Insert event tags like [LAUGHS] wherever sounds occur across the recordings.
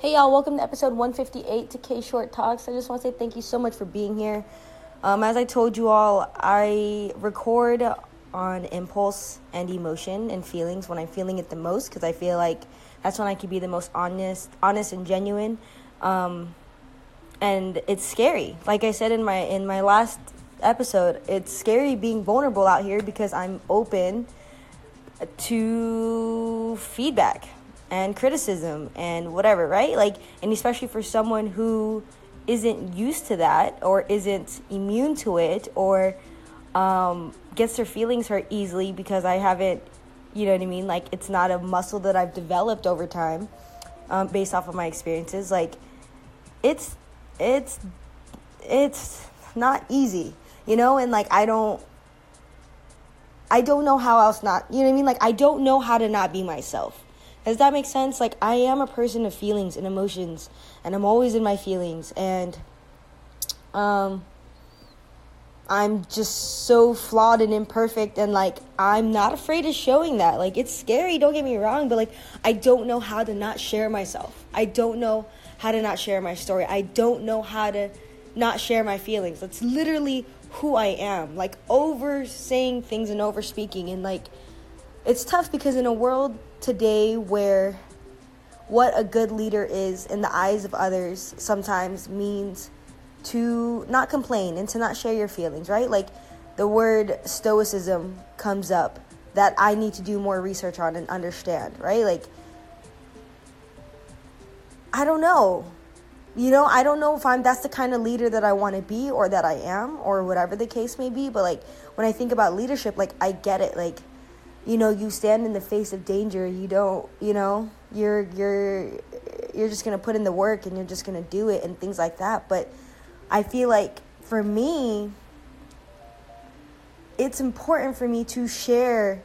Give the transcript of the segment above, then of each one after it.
Hey y'all, welcome to episode 158 to K Short Talks. I just want to say thank you so much for being here. Um, as I told you all, I record on impulse and emotion and feelings when I'm feeling it the most because I feel like that's when I can be the most honest, honest and genuine. Um, and it's scary. Like I said in my in my last episode, it's scary being vulnerable out here because I'm open to feedback and criticism and whatever, right? Like, and especially for someone who isn't used to that or isn't immune to it or um, gets their feelings hurt easily because I haven't, you know what I mean? Like, it's not a muscle that I've developed over time um, based off of my experiences. Like, it's, it's, it's not easy, you know? And like, I don't, I don't know how else not, you know what I mean? Like, I don't know how to not be myself does that make sense? Like, I am a person of feelings and emotions, and I'm always in my feelings, and um, I'm just so flawed and imperfect, and like, I'm not afraid of showing that. Like, it's scary, don't get me wrong, but like, I don't know how to not share myself. I don't know how to not share my story. I don't know how to not share my feelings. That's literally who I am. Like, over saying things and over speaking, and like, it's tough because in a world today where what a good leader is in the eyes of others sometimes means to not complain and to not share your feelings, right? Like the word stoicism comes up that I need to do more research on and understand, right? Like I don't know. You know, I don't know if I'm that's the kind of leader that I want to be or that I am or whatever the case may be, but like when I think about leadership, like I get it. Like you know you stand in the face of danger you don't you know you're you're you're just going to put in the work and you're just going to do it and things like that. But i feel like for me it's important for me to share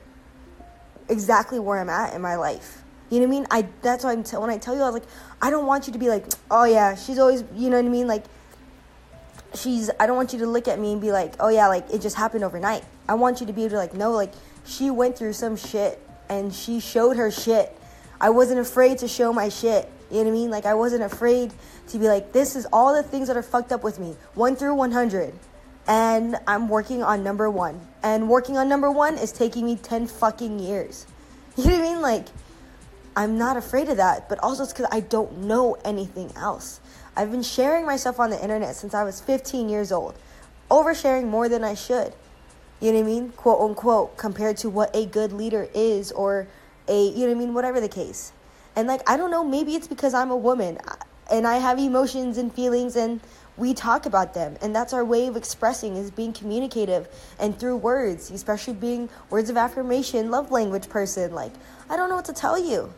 exactly where i'm at in my life. You know what i mean? I that's why i'm t- when i tell you i was like i don't want you to be like oh yeah she's always you know what i mean? Like she's i don't want you to look at me and be like oh yeah like it just happened overnight. I want you to be able to like no like she went through some shit and she showed her shit. I wasn't afraid to show my shit. You know what I mean? Like I wasn't afraid to be like, this is all the things that are fucked up with me, one through one hundred, and I'm working on number one. And working on number one is taking me ten fucking years. [LAUGHS] You know what I mean? Like I'm not afraid of that, but also it's because I don't know anything else. I've been sharing myself on the internet since I was 15 years old, oversharing more than I should. You know what I mean? Quote unquote, compared to what a good leader is or a, you know what I mean? Whatever the case. And like, I don't know, maybe it's because I'm a woman uh, and I have emotions and feelings and we talk about them. And that's our way of expressing is being communicative and through words, especially being words of affirmation, love language person. Like, I don't know what to tell you.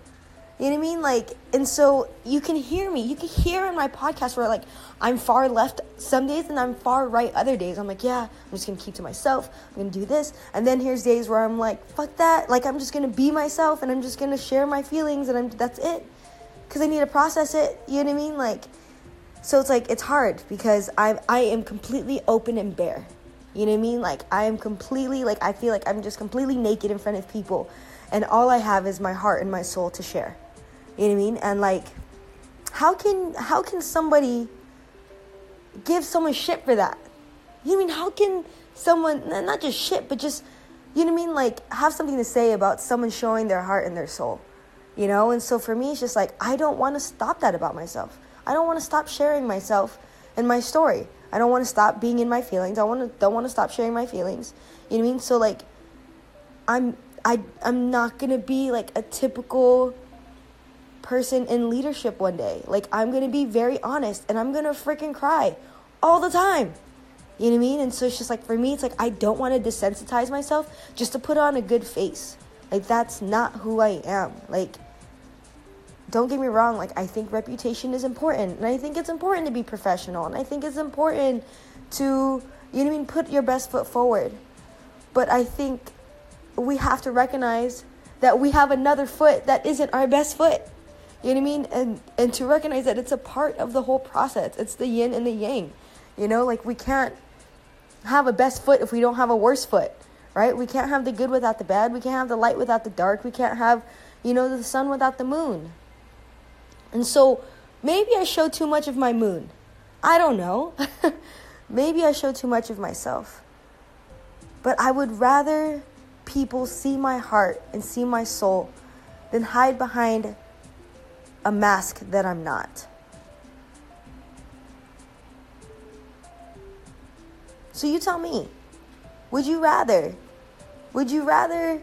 You know what I mean? Like, and so you can hear me. You can hear in my podcast where like I'm far left some days and I'm far right other days. I'm like, yeah, I'm just gonna keep to myself. I'm gonna do this. And then here's days where I'm like, fuck that. Like I'm just gonna be myself and I'm just gonna share my feelings and I'm that's it. Cause I need to process it. You know what I mean? Like, so it's like it's hard because I I am completely open and bare. You know what I mean? Like I am completely like I feel like I'm just completely naked in front of people, and all I have is my heart and my soul to share. You know what I mean? And like how can how can somebody give someone shit for that? You know what I mean? How can someone not just shit, but just you know what I mean? Like have something to say about someone showing their heart and their soul. You know? And so for me it's just like I don't want to stop that about myself. I don't want to stop sharing myself and my story. I don't want to stop being in my feelings. I want to don't want to stop sharing my feelings. You know what I mean? So like I'm I I'm not going to be like a typical person in leadership one day. Like, I'm gonna be very honest and I'm gonna freaking cry all the time. You know what I mean? And so it's just like, for me, it's like, I don't wanna desensitize myself just to put on a good face. Like, that's not who I am. Like, don't get me wrong, like, I think reputation is important. And I think it's important to be professional. And I think it's important to, you know what I mean, put your best foot forward. But I think we have to recognize that we have another foot that isn't our best foot. You know what I mean? And and to recognize that it's a part of the whole process. It's the yin and the yang. You know, like we can't have a best foot if we don't have a worse foot, right? We can't have the good without the bad. We can't have the light without the dark. We can't have, you know, the sun without the moon. And so Maybe I show too much of my moon. I don't know. [LAUGHS] Maybe I show too much of myself. But I would rather people see my heart and see my soul than hide behind a mask that I'm not. So you tell me, would you rather? Would you rather?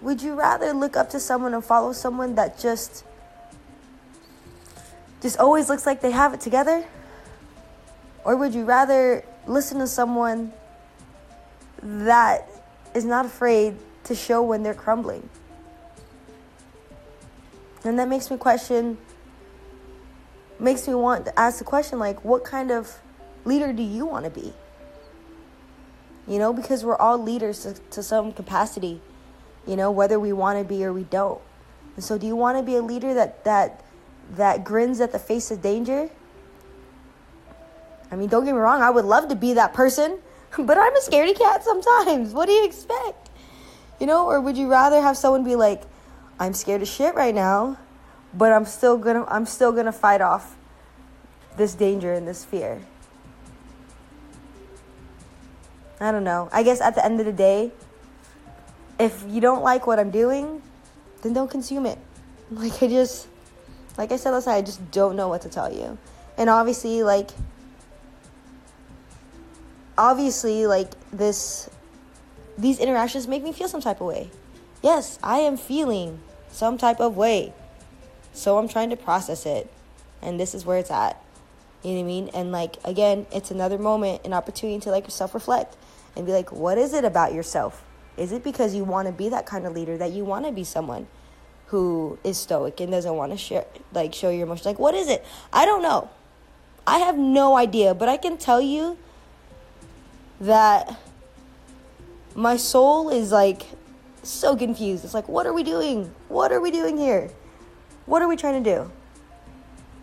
Would you rather look up to someone and follow someone that just just always looks like they have it together? Or would you rather listen to someone that is not afraid to show when they're crumbling? And that makes me question, makes me want to ask the question like, what kind of leader do you want to be? You know, because we're all leaders to, to some capacity, you know, whether we want to be or we don't. And so, do you want to be a leader that that that grins at the face of danger? I mean, don't get me wrong, I would love to be that person, [LAUGHS] but I'm a scaredy cat sometimes. What do you expect? You know, or would you rather have someone be like, I'm scared of shit right now, but I'm still gonna I'm still gonna fight off this danger and this fear. I don't know. I guess at the end of the day, if you don't like what I'm doing, then don't consume it. [LAUGHS] Like I just like I said last night, I just don't know what to tell you. And obviously like obviously like this these interactions make me feel some type of way. Yes, I am feeling some type of way. So I'm trying to process it. And this is where it's at. You know what I mean? And like again, it's another moment, an opportunity to like self reflect and be like, what is it about yourself? Is it because you want to be that kind of leader that you want to be someone who is stoic and doesn't want to share like show your emotions? Like what is it? I don't know. I have no idea, but I can tell you that my soul is like so confused. It's like, what are we doing? What are we doing here? What are we trying to do?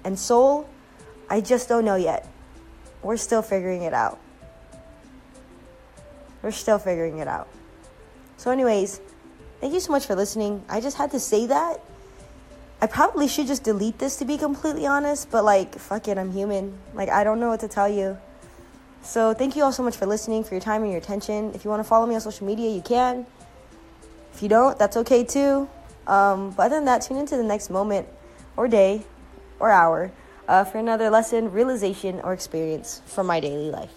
And soul, I just don't know yet. We're still figuring it out. We're still figuring it out. So, anyways, thank you so much for listening. I just had to say that. I probably should just delete this to be completely honest, but like, fuck it, I'm human. Like, I don't know what to tell you. So, thank you all so much for listening, for your time and your attention. If you want to follow me on social media, you can. If you don't, that's okay too. Um, but other than that, tune into the next moment or day or hour uh, for another lesson, realization, or experience from my daily life.